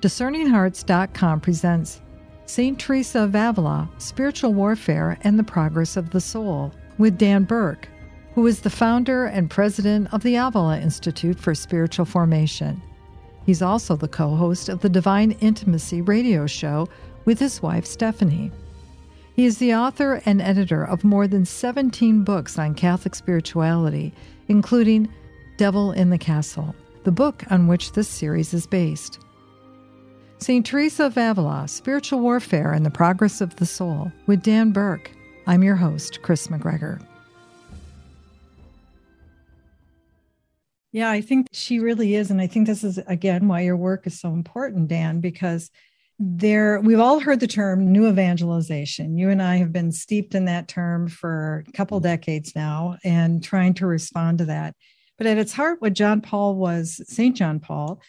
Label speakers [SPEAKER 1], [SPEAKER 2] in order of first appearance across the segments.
[SPEAKER 1] DiscerningHearts.com presents St. Teresa of Avila Spiritual Warfare and the Progress of the Soul with Dan Burke, who is the founder and president of the Avila Institute for Spiritual Formation. He's also the co host of the Divine Intimacy radio show with his wife, Stephanie. He is the author and editor of more than 17 books on Catholic spirituality, including Devil in the Castle, the book on which this series is based. St. Teresa of Avila Spiritual Warfare and the Progress of the Soul with Dan Burke. I'm your host, Kris McGregor. Yeah, I think she really is. And I think this is, again, why your work is so important, Dan, because there we've all heard the term new evangelization you and i have been steeped in that term for a couple decades now and trying to respond to that but at its heart what john paul was st john paul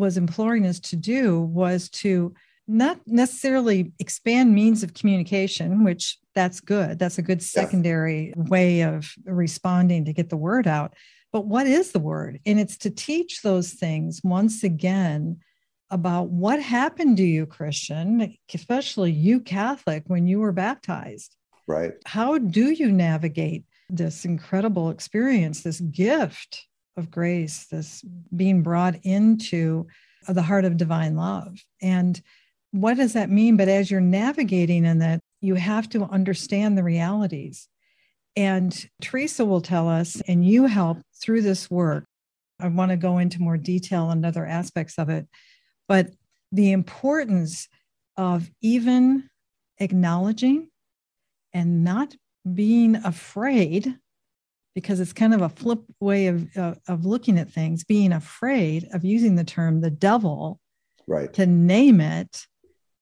[SPEAKER 1] was imploring us to do was to not necessarily expand means of communication, which that's good. That's a good secondary way of responding to get the word out. But what is the word? And it's to teach those things once again about what happened to you, Christian, especially you, Catholic, when you were baptized.
[SPEAKER 2] Right.
[SPEAKER 1] How do you navigate this incredible experience, this gift of grace, this being brought into the heart of divine love. And what does that mean? But as you're navigating in that, you have to understand the realities. And Teresa will tell us, and you help through this work. I want to go into more detail on other aspects of it, but the importance of even acknowledging and not being afraid because it's kind of a flip way of, uh, of looking at things, being afraid of using the term the devil,
[SPEAKER 2] right?
[SPEAKER 1] To name it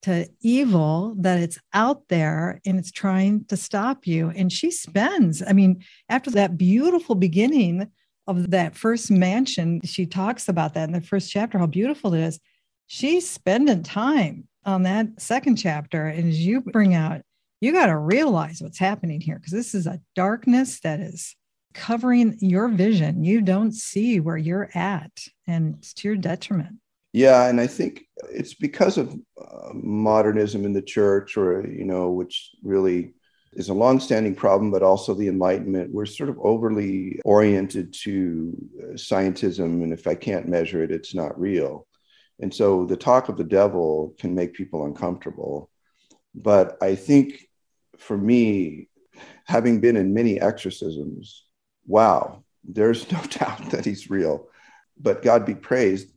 [SPEAKER 1] to evil that it's out there and it's trying to stop you. And she spends, I mean, after that beautiful beginning of that first mansion, she talks about that in the first chapter, how beautiful it is. She's spending time on that second chapter. And as you bring out, you got to realize what's happening here because this is a darkness that is covering your vision. You don't see where you're at, and it's to your detriment.
[SPEAKER 2] Yeah, and I think it's because of uh, modernism in the church, or you know, which really is a long-standing problem, but also the Enlightenment. We're sort of overly oriented to uh, scientism, and if I can't measure it, it's not real. And so the talk of the devil can make people uncomfortable. But I think for me, having been in many exorcisms, wow, there's no doubt that he's real. But God be praised,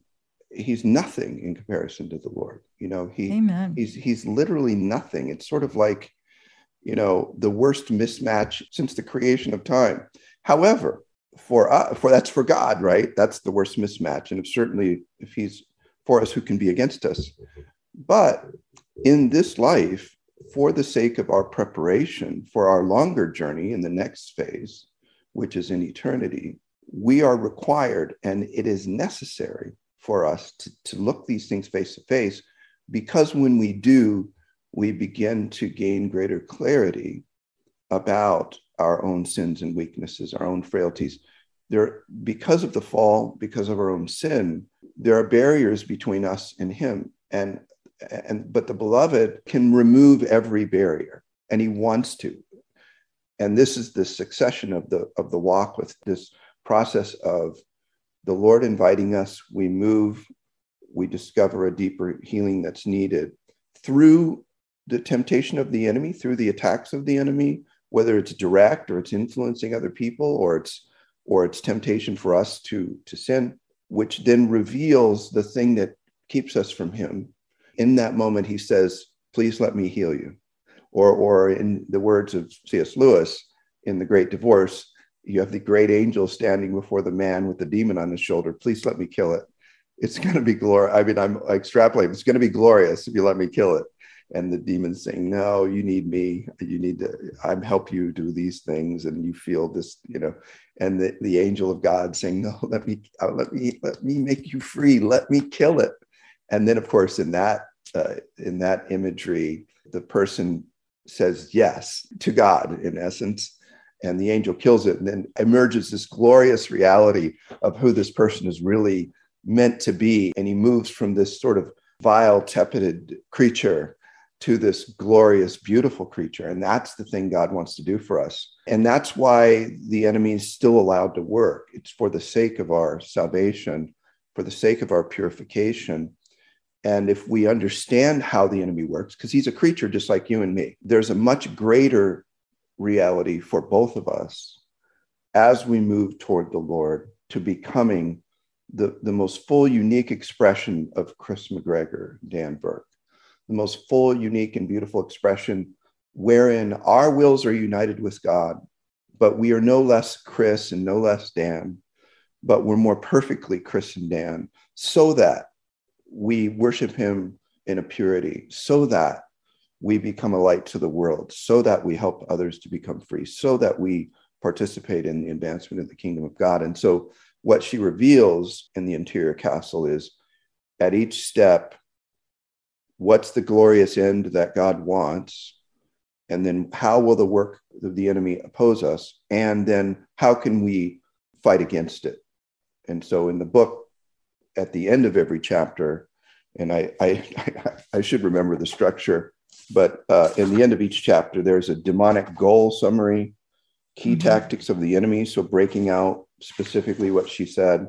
[SPEAKER 2] he's nothing in comparison to the Lord. You know, he
[SPEAKER 1] Amen.
[SPEAKER 2] he's he's literally nothing. It's sort of like, you know, the worst mismatch since the creation of time. However, for uh, for that's for God, right? That's the worst mismatch. And if certainly if he's for us, who can be against us? But in this life, for the sake of our preparation for our longer journey in the next phase, which is in eternity, we are required and it is necessary for us to, to look these things face to face because when we do, we begin to gain greater clarity about our own sins and weaknesses, our own frailties. There, because of the fall, because of our own sin, there are barriers between us and Him. And and but the beloved can remove every barrier, and He wants to and this is the succession of the of the walk with this process of the lord inviting us. We move we discover a deeper healing that's needed through the temptation of the enemy through the attacks of the enemy whether it's direct or it's influencing other people or it's or it's temptation for us to to sin which then reveals the thing that keeps us from him. In that moment he says please let me heal you or, or in the words of C.S. Lewis in The Great Divorce, you have the great angel standing before the man with the demon on his shoulder. Please let me kill it. It's going to be glorious. I mean, I'm extrapolating. It's going to be glorious if you let me kill it. And the demon's saying, No, you need me. You need to, I'm help you do these things. And you feel this, you know, and the, the angel of God saying, No, let me, uh, let me, let me make you free. Let me kill it. And then, of course, in that, uh, in that imagery, the person says yes to God in essence. And the angel kills it. And then emerges this glorious reality of who this person is really meant to be. And he moves from this sort of vile, tepid creature to this glorious, beautiful creature. And that's the thing God wants to do for us. And that's why the enemy is still allowed to work. It's for the sake of our salvation, for the sake of our purification. And if we understand how the enemy works, because he's a creature just like you and me, there's a much greater reality for both of us as we move toward the Lord to becoming the, the most full, unique expression of Kris McGregor, Dan Burke. The most full, unique, and beautiful expression wherein our wills are united with God, but we are no less Kris and no less Dan, but we're more perfectly Kris and Dan, so that we worship Him in a purity, so that we become a light to the world, so that we help others to become free, so that we participate in the advancement of the kingdom of God. And so, what she reveals in the interior castle is at each step, what's the glorious end that God wants? And then how will the work of the enemy oppose us? And then how can we fight against it? And so in the book, at the end of every chapter, and I, I, I should remember the structure, but uh, in the end of each chapter, there's a demonic goal summary, key mm-hmm. tactics of the enemy. So breaking out specifically what she said,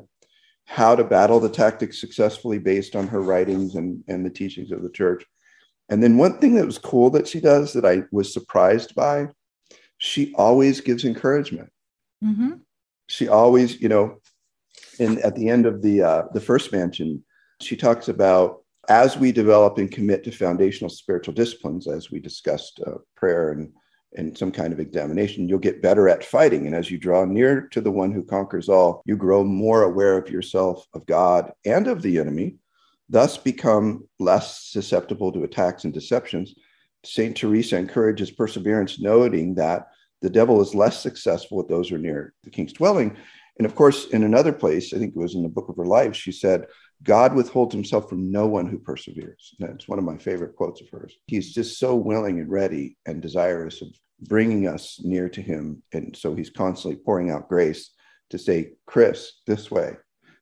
[SPEAKER 2] how to battle the tactics successfully based on her writings and, and the teachings of the church. And then one thing that was cool that she does that I was surprised by, she always gives encouragement. Mm-hmm. She always, you know, in at the end of the uh, the first mansion, she talks about as we develop and commit to foundational spiritual disciplines, as we discussed uh, prayer and and some kind of examination, you'll get better at fighting. And as you draw near to the one who conquers all, you grow more aware of yourself, of God, and of the enemy, thus become less susceptible to attacks and deceptions. St. Teresa encourages perseverance, noting that the devil is less successful with those who are near the king's dwelling. And of course, in another place, I think it was in the book of her life, she said, God withholds himself from no one who perseveres. That's one of my favorite quotes of hers. He's just so willing and ready and desirous of bringing us near to him. And so he's constantly pouring out grace to say, Kris, this way,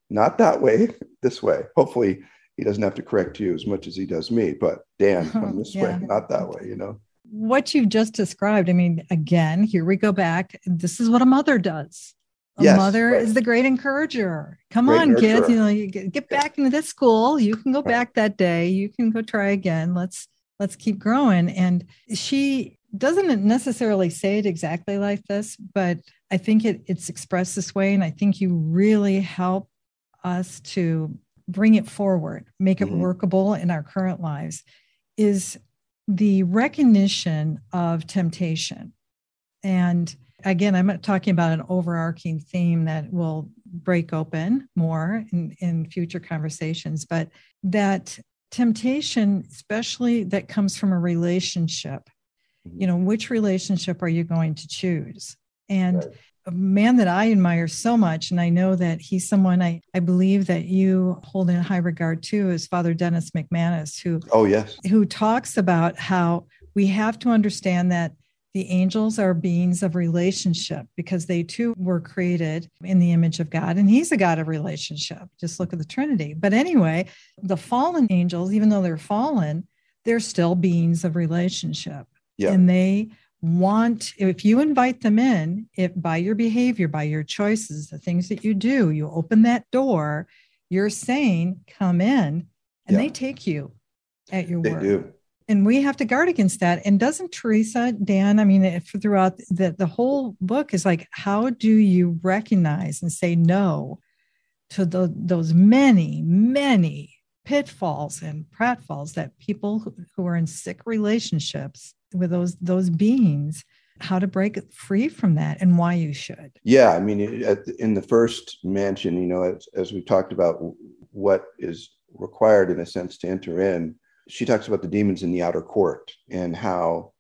[SPEAKER 2] not that way, this way. Hopefully, he doesn't have to correct you as much as he does me, but Dan, come this yeah. way, not that way, you know?
[SPEAKER 1] What you've just described, I mean, again, here we go back. This is what a mother does. A yes, mother right. is the great encourager. Come great on, nurturer. kids. You know, you get, get back into this school. You can go right. back that day. You can go try again. Let's let's keep growing. And she doesn't necessarily say it exactly like this, but I think it, it's expressed this way. And I think you really help us to bring it forward, make it mm-hmm. workable in our current lives, is the recognition of temptation. And again, I'm talking about an overarching theme that will break open more in, in future conversations, but that temptation, especially that comes from a relationship, mm-hmm. you know which relationship are you going to choose? And right. a man that i admire so much and i know that he's someone i i believe that you hold in high regard too is father dennis mcmanus who
[SPEAKER 2] oh yes.
[SPEAKER 1] who talks about how we have to understand that the angels are beings of relationship because they too were created in the image of God, and He's a God of relationship. Just look at the Trinity. But anyway, the fallen angels, even though they're fallen, they're still beings of relationship. Yeah. And they want, if you invite them in, if by your behavior, by your choices, the things that you do, you open that door, you're saying, come in, and yeah. they take you at your they word. Do. And we have to guard against that. And doesn't Teresa, Dan, I mean, throughout the, the whole book is like, how do you recognize and say no to the, those many, many pitfalls and pratfalls that people who, who are in sick relationships with those those beings how to break free from that and why you should
[SPEAKER 2] yeah i mean in the first mansion you know as, as we talked about what is required in a sense to enter in she talks about the demons in the outer court and how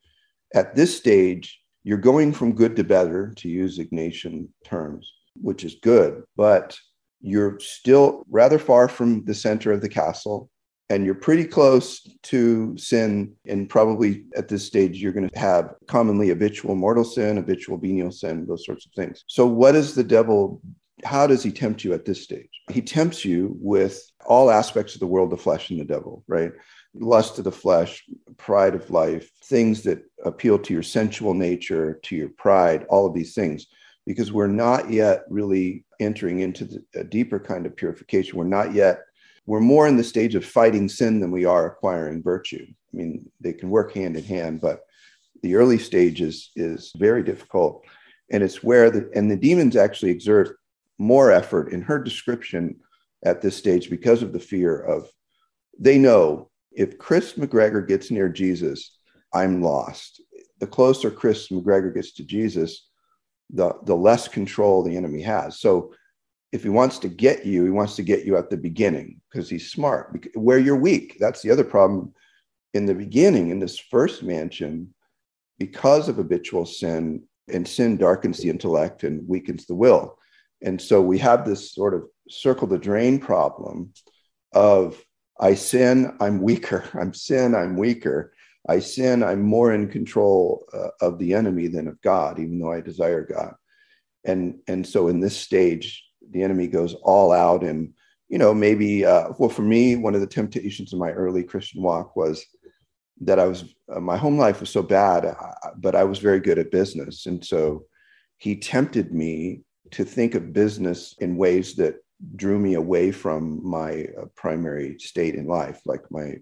[SPEAKER 2] at this stage you're going from good to better to use ignatian terms which is good but you're still rather far from the center of the castle and you're pretty close to sin. And probably at this stage, you're going to have commonly habitual mortal sin, habitual venial sin, those sorts of things. So, what does the devil, how does he tempt you at this stage? He tempts you with all aspects of the world, the flesh and the devil, right? Lust of the flesh, pride of life, things that appeal to your sensual nature, to your pride, all of these things, because we're not yet really entering into the, a deeper kind of purification. We're not yet, we're more in the stage of fighting sin than we are acquiring virtue. I mean, they can work hand in hand, but the early stage is, is very difficult. And it's where the, and the demons actually exert more effort in her description at this stage because of the fear of, they know if Kris McGregor gets near Jesus, I'm lost. The closer Kris McGregor gets to Jesus, the, the less control the enemy has. So if he wants to get you, he wants to get you at the beginning because he's smart. Where you're weak, that's the other problem. In the beginning, in this first mansion, because of habitual sin, and sin darkens the intellect and weakens the will. And so we have this sort of circle the drain problem of I sin, I'm weaker. I'm sin, I'm weaker. I sin, I'm more in control uh, of the enemy than of God, even though I desire God. And and so in this stage, the enemy goes all out, and you know maybe uh, well for me, one of the temptations in my early Christian walk was that I was uh, my home life was so bad, but I was very good at business, and so he tempted me to think of business in ways that drew me away from my uh, primary state in life, like my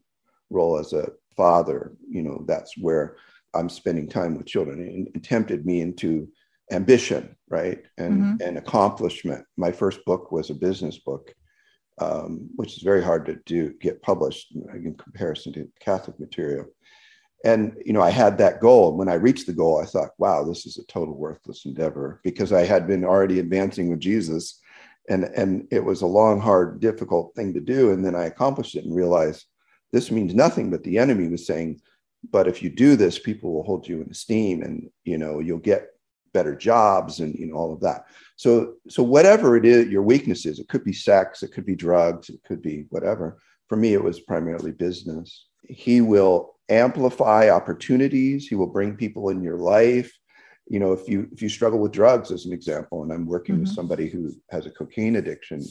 [SPEAKER 2] role as a father. You know, that's where I'm spending time with children, and, and tempted me into ambition, right, and mm-hmm. and accomplishment. My first book was a business book, um, which is very hard to do get published in comparison to Catholic material. And you know, I had that goal. And When I reached the goal, I thought, "Wow, this is a total worthless endeavor," because I had been already advancing with Jesus, and and it was a long, hard, difficult thing to do. And then I accomplished it and realized this means nothing. But the enemy was saying, "But if you do this, people will hold you in esteem, and you know, you'll get better jobs, and you know, all of that." So, so whatever it is, your weakness is, it could be sex, it could be drugs, it could be whatever. For me, it was primarily business. He will amplify opportunities. He will bring people in your life. You know, if you if you struggle with drugs, as an example, and I'm working mm-hmm. with somebody who has a cocaine addiction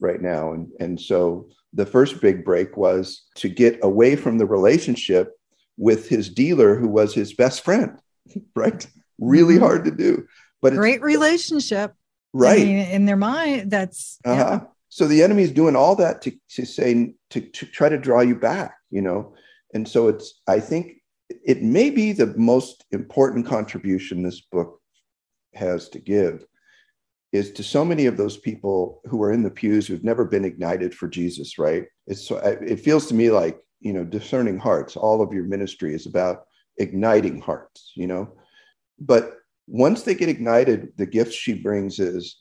[SPEAKER 2] right now, and and so the first big break was to get away from the relationship with his dealer, who was his best friend. Right, really mm-hmm. hard to do,
[SPEAKER 1] but great relationship
[SPEAKER 2] right I
[SPEAKER 1] mean, in their mind that's uh-huh. yeah.
[SPEAKER 2] so the enemy is doing all that to, to say to, to try to draw you back you know and so it's i think it may be the most important contribution this book has to give is to so many of those people who are in the pews who've never been ignited for jesus right it's it feels to me like you know discerning hearts all of your ministry is about igniting hearts you know but once they get ignited, the gift she brings is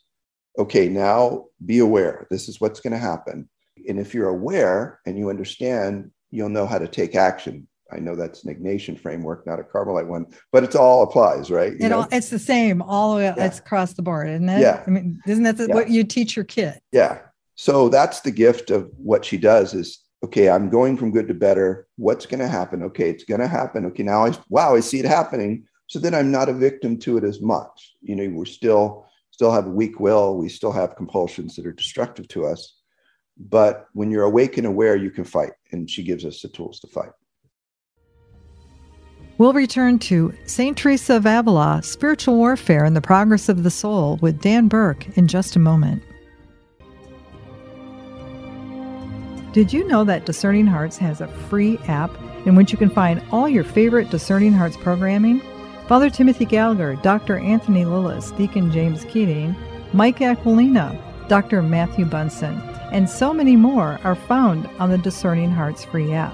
[SPEAKER 2] okay, now be aware. This is what's going to happen. And if you're aware and you understand, you'll know how to take action. I know that's an Ignatian framework, not a Carmelite one, but it's all applies, right?
[SPEAKER 1] You it all, it's the same all the way. Yeah. It's across the board, isn't it?
[SPEAKER 2] Yeah.
[SPEAKER 1] I mean, isn't that the, yeah. what you teach your kid?
[SPEAKER 2] Yeah. So that's the gift of what she does is okay. I'm going from good to better. What's going to happen? Okay, it's going to happen. Okay, now I wow, I see it happening. So then I'm not a victim to it as much. You know, we're still still have a weak will. We still have compulsions that are destructive to us. But when you're awake and aware, you can fight. And she gives us the tools to fight.
[SPEAKER 1] We'll return to St. Teresa of Avila, Spiritual Warfare and the Progress of the Soul with Dan Burke in just a moment. Did you know that Discerning Hearts has a free app in which you can find all your favorite Discerning Hearts programming? Father Timothy Gallagher, Dr. Anthony Lilles, Deacon James Keating, Mike Aquilina, Dr. Matthew Bunson, and so many more are found on the Discerning Hearts free app.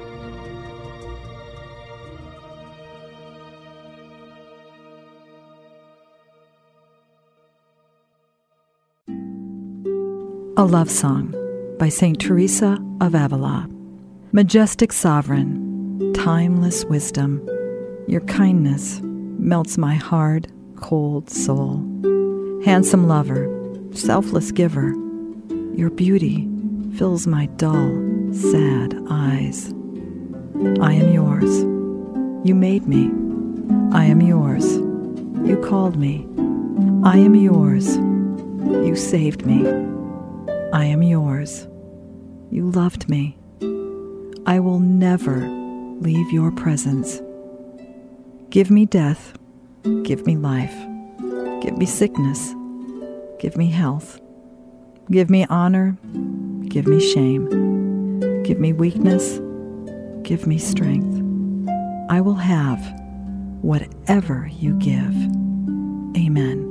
[SPEAKER 1] A Love Song by St. Teresa of Avila. Majestic Sovereign, timeless wisdom Your kindness melts my hard, cold soul. Handsome lover, selfless giver, your beauty fills my dull, sad eyes. I am yours. You made me. I am yours. You called me. I am yours. You saved me. I am yours. You loved me. I will never leave your presence. Give me death. Give me life. Give me sickness. Give me health. Give me honor. Give me shame. Give me weakness. Give me strength. I will have whatever you give. Amen.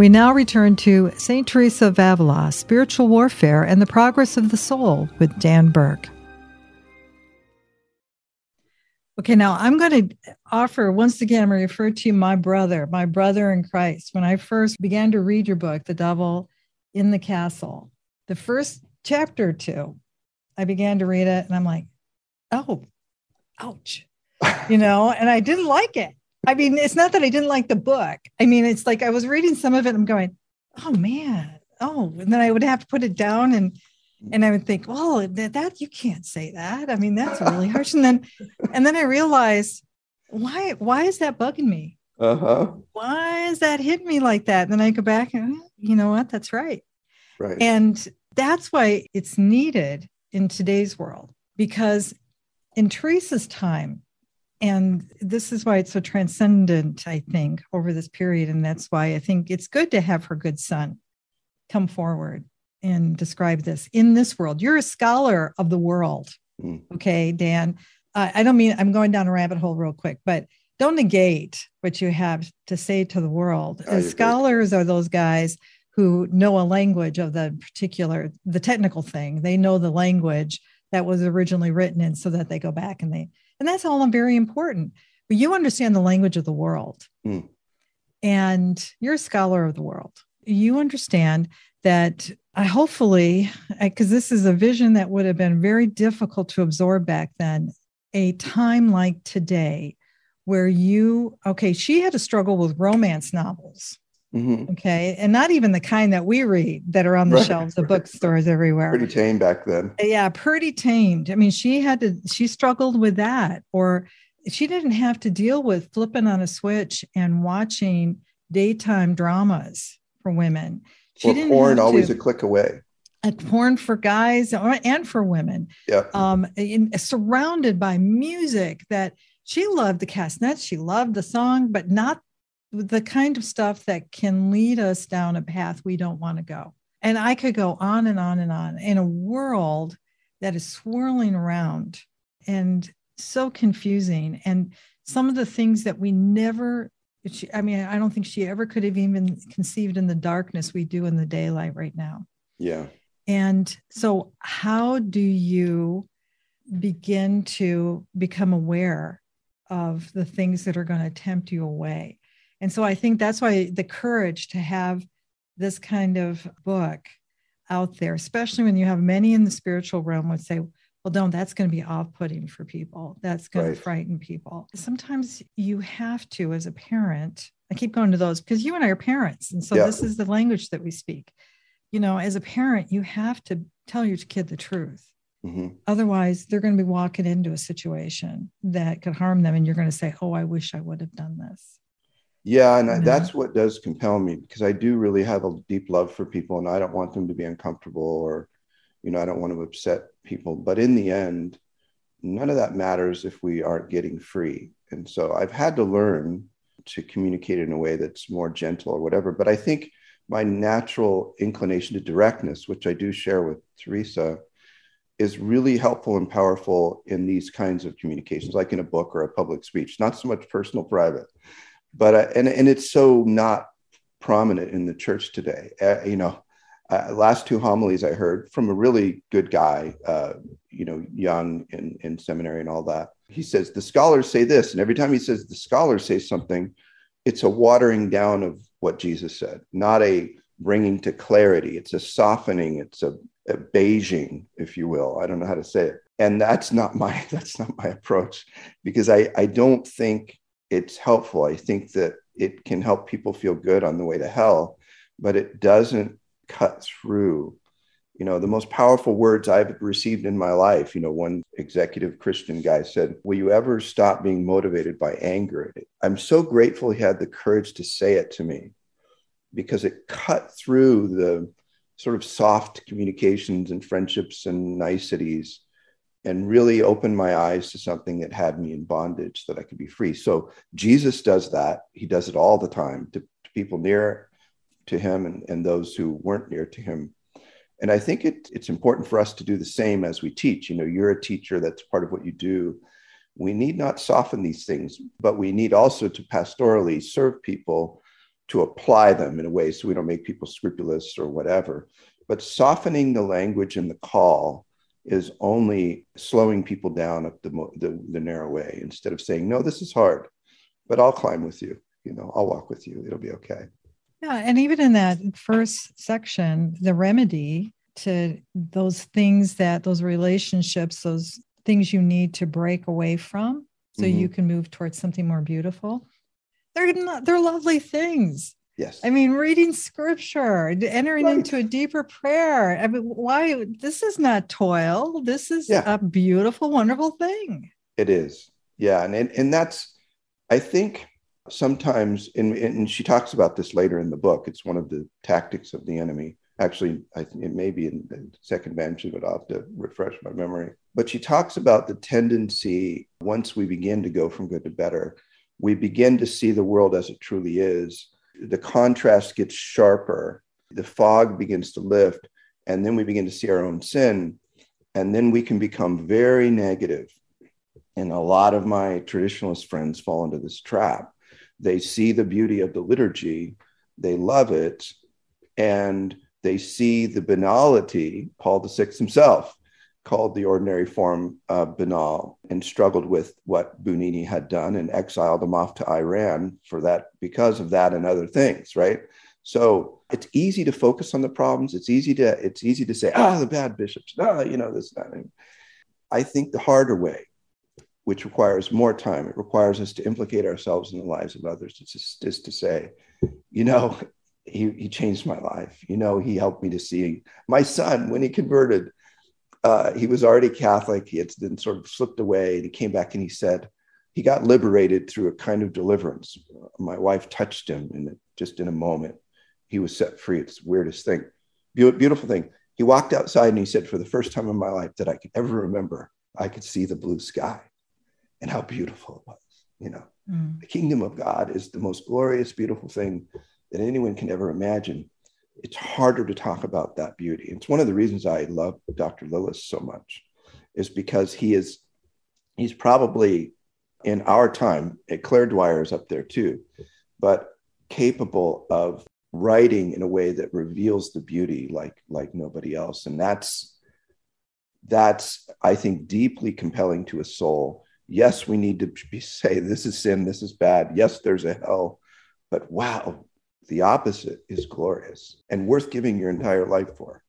[SPEAKER 1] We now return to St. Teresa of Avila, Spiritual Warfare and the Progress of the Soul with Dan Burke. Okay, now I'm going to offer once again, I'm refer to my brother, my brother in Christ. When I first began to read your book, The Devil in the Castle, the first chapter or two, I began to read it and I'm like, oh, ouch, you know, and I didn't like it. I mean, it's not that I didn't like the book. I mean, it's like I was reading some of it. I'm going, oh man, oh, and then I would have to put it down and and I would think, well, that, that you can't say that. I mean, that's really harsh. And then and then I realized, why why is that bugging me? Uh-huh. Why is that hitting me like that? And then I go back and you know what? That's right.
[SPEAKER 2] Right.
[SPEAKER 1] And that's why it's needed in today's world because in Teresa's time, and this is why it's so transcendent i think over this period. And that's why i think it's good to have her good son come forward and describe this in this world. You're a scholar of the world mm. okay dan. Uh, i don't mean i'm going down a rabbit hole real quick but don't negate what you have to say to the world. Oh, scholars are those guys who know a language of the particular the technical thing. They know the language that was originally written in so that they go back and they and that's all very important. But you understand the language of the world. Mm. And you're a scholar of the world. You understand that I hopefully, because this is a vision that would have been very difficult to absorb back then, a time like today where you, okay, she had to struggle with romance novels. Mm-hmm. Okay. And not even the kind that we read that are on the right, shelves of right. bookstores everywhere.
[SPEAKER 2] Pretty tame back then.
[SPEAKER 1] Yeah, pretty tamed. I mean, she had to, she struggled with that. Or she didn't have to deal with flipping on a switch and watching daytime dramas for women. She
[SPEAKER 2] didn't porn always to, a click away.
[SPEAKER 1] A porn for guys and for women.
[SPEAKER 2] Yeah.
[SPEAKER 1] Um, in, surrounded by music that she loved the castanets, she loved the song, but not the kind of stuff that can lead us down a path we don't want to go. And I could go on and on and on in a world that is swirling around and so confusing. And some of the things that we never, I mean, I don't think she ever could have even conceived in the darkness we do in the daylight right now.
[SPEAKER 2] Yeah.
[SPEAKER 1] And so, how do you begin to become aware of the things that are going to tempt you away? And so I think that's why the courage to have this kind of book out there, especially when you have many in the spiritual realm, would say, well, don't, that's going to be off putting for people. That's going right. to frighten people. Sometimes you have to, as a parent, I keep going to those because you and I are parents. And so yeah. this is the language that we speak. You know, as a parent, you have to tell your kid the truth. Mm-hmm. Otherwise, they're going to be walking into a situation that could harm them, and you're going to say, "Oh, I wish I would have done this."
[SPEAKER 2] Yeah, and yeah. Mm-hmm. that's what does compel me because I do really have a deep love for people, and I don't want them to be uncomfortable or, you know, I don't want to upset people. But in the end, none of that matters if we aren't getting free. And so I've had to learn to communicate in a way that's more gentle or whatever. But I think my natural inclination to directness, which I do share with Teresa, is really helpful and powerful in these kinds of communications, like in a book or a public speech, not so much personal, private. But, uh, and, and it's so not prominent in the church today. Uh, you know, uh, last two homilies I heard from a really good guy, uh, you know, young in, in seminary and all that. He says, the scholars say this. And every time he says the scholars say something, it's a watering down of what Jesus said, not a bringing to clarity. It's a softening. It's a, a if you will. I don't know how to say it. And that's not my that's not my approach because I, I don't think it's helpful. I think that it can help people feel good on the way to hell, but it doesn't cut through you know the most powerful words i've received in my life you know one executive christian guy said will you ever stop being motivated by anger i'm so grateful he had the courage to say it to me because it cut through the sort of soft communications and friendships and niceties and really opened my eyes to something that had me in bondage that i could be free so jesus does that he does it all the time to, to people near to him and, and those who weren't near to him. And I think it, it's important for us to do the same as we teach. You know, you're a teacher, that's part of what you do. We need not soften these things, but we need also to pastorally serve people to apply them in a way so we don't make people scrupulous or whatever. But softening the language and the call is only slowing people down up the, the, the narrow way instead of saying, no, this is hard, but I'll climb with you. You know, I'll walk with you. It'll be okay.
[SPEAKER 1] Yeah. And even in that first section, the remedy to those things that those relationships, those things you need to break away from so mm-hmm. you can move towards something more beautiful. They're not, they're lovely things.
[SPEAKER 2] Yes.
[SPEAKER 1] I mean, reading scripture, entering right. into a deeper prayer. I mean, why? This is not toil. This is yeah. a beautiful, wonderful thing.
[SPEAKER 2] It is. Yeah. And, and, and that's, I think sometimes, and, and she talks about this later in the book, it's one of the tactics of the enemy. Actually, I think it may be in the second mansion, but I'll have to refresh my memory. But she talks about the tendency, once we begin to go from good to better, we begin to see the world as it truly is. The contrast gets sharper, the fog begins to lift, and then we begin to see our own sin. And then we can become very negative. And a lot of my traditionalist friends fall into this trap they see the beauty of the liturgy, they love it, and they see the banality. Paul VI himself called the ordinary form uh, banal and struggled with what Bugnini had done and exiled him off to Iran for that because of that and other things, right? So it's easy to focus on the problems. It's easy to it's easy to say, ah, the bad bishops, ah, you know this. That. I think the harder way which requires more time. It requires us to implicate ourselves in the lives of others. It's just, just to say, you know, he, he changed my life. You know, he helped me to see my son when he converted. Uh, he was already Catholic. He had then sort of slipped away and he came back and he said, he got liberated through a kind of deliverance. My wife touched him and just in a moment, he was set free. It's the weirdest thing. Be- beautiful thing. He walked outside and he said, for the first time in my life that I could ever remember, I could see the blue sky and how beautiful it was. You know, mm. the kingdom of God is the most glorious, beautiful thing that anyone can ever imagine. It's harder to talk about that beauty. It's one of the reasons I love Dr. Lilles so much, is because he is, he's probably in our time, Claire Dwyer is up there too, but capable of writing in a way that reveals the beauty like like nobody else and that's that's i think deeply compelling to a soul yes, we need to be, say this is sin, this is bad. Yes, there's a hell, but wow, the opposite is glorious and worth giving your entire life for.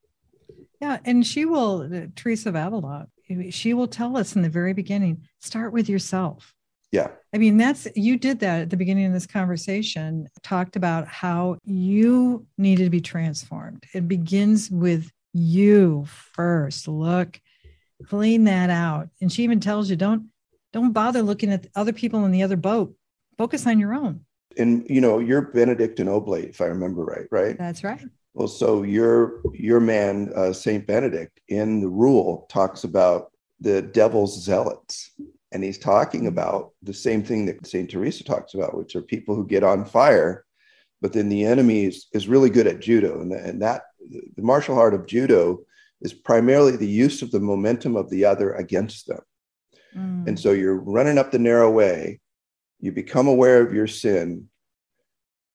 [SPEAKER 1] Yeah, and she will, uh, Teresa of Avila, she will tell us in the very beginning start with yourself.
[SPEAKER 2] Yeah.
[SPEAKER 1] I mean, that's you did that at the beginning of this conversation, talked about how you needed to be transformed. It begins with you first. Look clean that out. And she even tells you don't don't bother looking at other people in the other boat. Focus on your own.
[SPEAKER 2] And you know, you're Benedictine Oblate, if I remember right, right?
[SPEAKER 1] That's right.
[SPEAKER 2] Well, so your your man uh, Saint Benedict in the Rule talks about the devil's zealots, and he's talking about the same thing that Saint Teresa talks about, which are people who get on fire, but then the enemy is, is really good at judo, and, and that the martial art of judo is primarily the use of the momentum of the other against them. Mm. And so you're running up the narrow way, you become aware of your sin,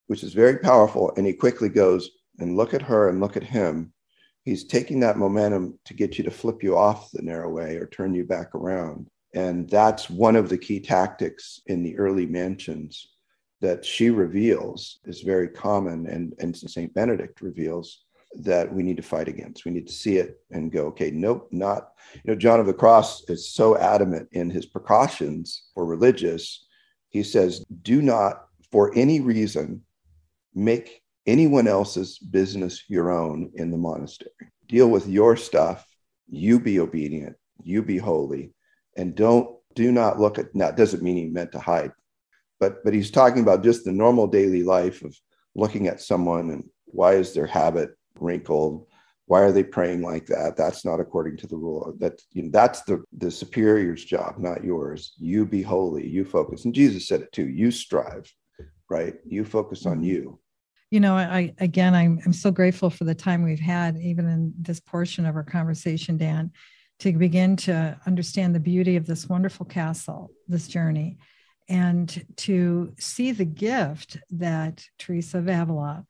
[SPEAKER 2] which is very powerful. And he quickly goes and look at her and look at him. He's taking that momentum to get you to flip you off the narrow way or turn you back around. And that's one of the key tactics in the early mansions that she reveals is very common and, and St. Benedict reveals that we need to fight against. We need to see it and go, okay, nope, not. You know, John of the Cross is so adamant in his precautions for religious. He says, do not, for any reason, make anyone else's business your own in the monastery. Deal with your stuff. You be obedient. You be holy, and don't do not look at. Now, it doesn't mean he meant to hide, but but he's talking about just the normal daily life of looking at someone and why is their habit wrinkled why are they praying like that? That's not according to the rule. That you know that's the the superior's job not yours. You be holy. You focus. And jesus said it too. You strive right? You focus on mm-hmm. you.
[SPEAKER 1] You know i again i'm, I'm so grateful for the time we've had even in this portion of our conversation dan to begin to understand the beauty of this wonderful castle this journey and to see the gift that teresa of avila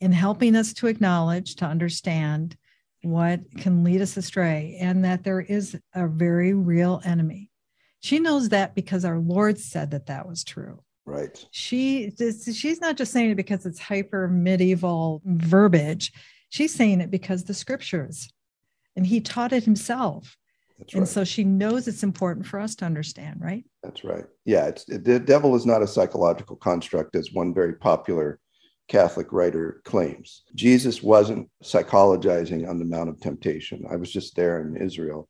[SPEAKER 1] in helping us to acknowledge, to understand what can lead us astray, and that there is a very real enemy. She knows that because our Lord said that that was true.
[SPEAKER 2] Right.
[SPEAKER 1] She she's not just saying it because it's hyper medieval verbiage. She's saying it because the scriptures, and he taught it himself. That's and right. so she knows it's important for us to understand, right?
[SPEAKER 2] That's right. Yeah, it's the devil is not a psychological construct, as one very popular Catholic writer claims. Jesus wasn't psychologizing on the Mount of Temptation. I was just there in Israel,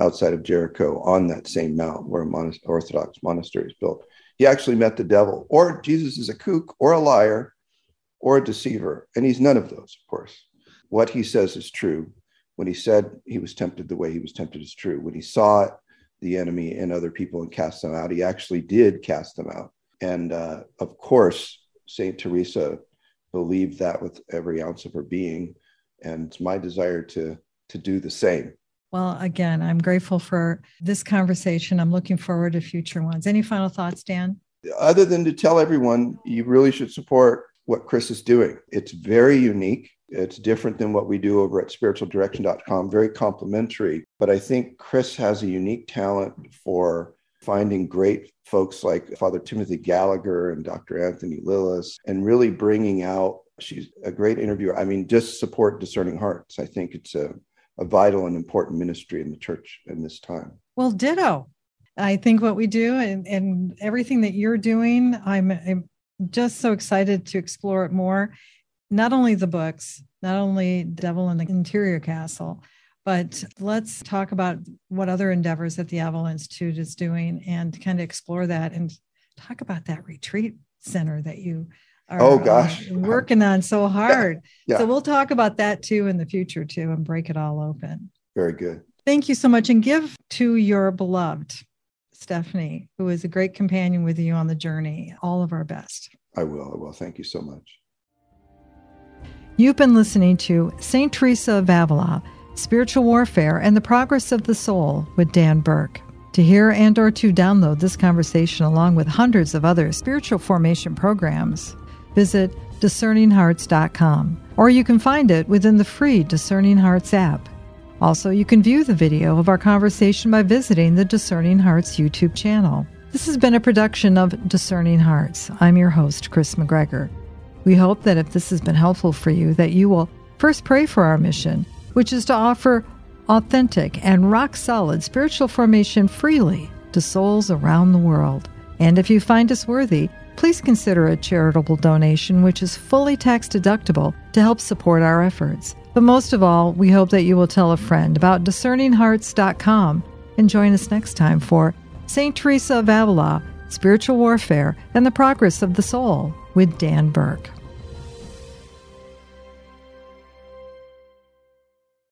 [SPEAKER 2] outside of Jericho, on that same mount where an Orthodox monastery is built. He actually met the devil, or Jesus is a kook, or a liar, or a deceiver. And he's none of those, of course. What he says is true. When he said he was tempted the way he was tempted is true. When he saw the enemy and other people and cast them out, he actually did cast them out. And uh, of course, St. Teresa believed that with every ounce of her being. And it's my desire to, to do the same.
[SPEAKER 1] Well, again, I'm grateful for this conversation. I'm looking forward to future ones. Any final thoughts, Dan?
[SPEAKER 2] Other than to tell everyone, you really should support what Kris is doing. It's very unique. It's different than what we do over at spiritualdirection.com, very complementary. But I think Kris has a unique talent for finding great folks like Father Timothy Gallagher and Dr. Anthony Lilles and really bringing out, she's a great interviewer. I mean, just support Discerning Hearts. I think it's a, a vital and important ministry in the church in this time.
[SPEAKER 1] Well, ditto. I think what we do and, and everything that you're doing, I'm, I'm just so excited to explore it more. Not only the books, not only Devil in the Interior Castle, but let's talk about what other endeavors that the Avila Institute is doing and kind of explore that and talk about that retreat center that you are
[SPEAKER 2] oh, gosh.
[SPEAKER 1] Uh, working on so hard. Yeah. Yeah. So we'll talk about that too in the future too and break it all open.
[SPEAKER 2] Very good.
[SPEAKER 1] Thank you so much. And give to your beloved Stephanie, who is a great companion with you on the journey, all of our best.
[SPEAKER 2] I will. I will. Thank you so much.
[SPEAKER 1] You've been listening to St. Teresa of Avila Spiritual Warfare and the Progress of the Soul with Dan Burke. To hear and or to download this conversation along with hundreds of other spiritual formation programs, visit discerninghearts.com or you can find it within the free Discerning Hearts app. Also, you can view the video of our conversation by visiting the Discerning Hearts YouTube channel. This has been a production of Discerning Hearts. I'm your host, Kris McGregor. We hope that if this has been helpful for you, that you will first pray for our mission which is to offer authentic and rock solid spiritual formation freely to souls around the world. And if you find us worthy, please consider a charitable donation, which is fully tax deductible, to help support our efforts. But most of all, we hope that you will tell a friend about discerninghearts.com and join us next time for St. Teresa of Avila, Spiritual Warfare, and the Progress of the Soul with Dan Burke.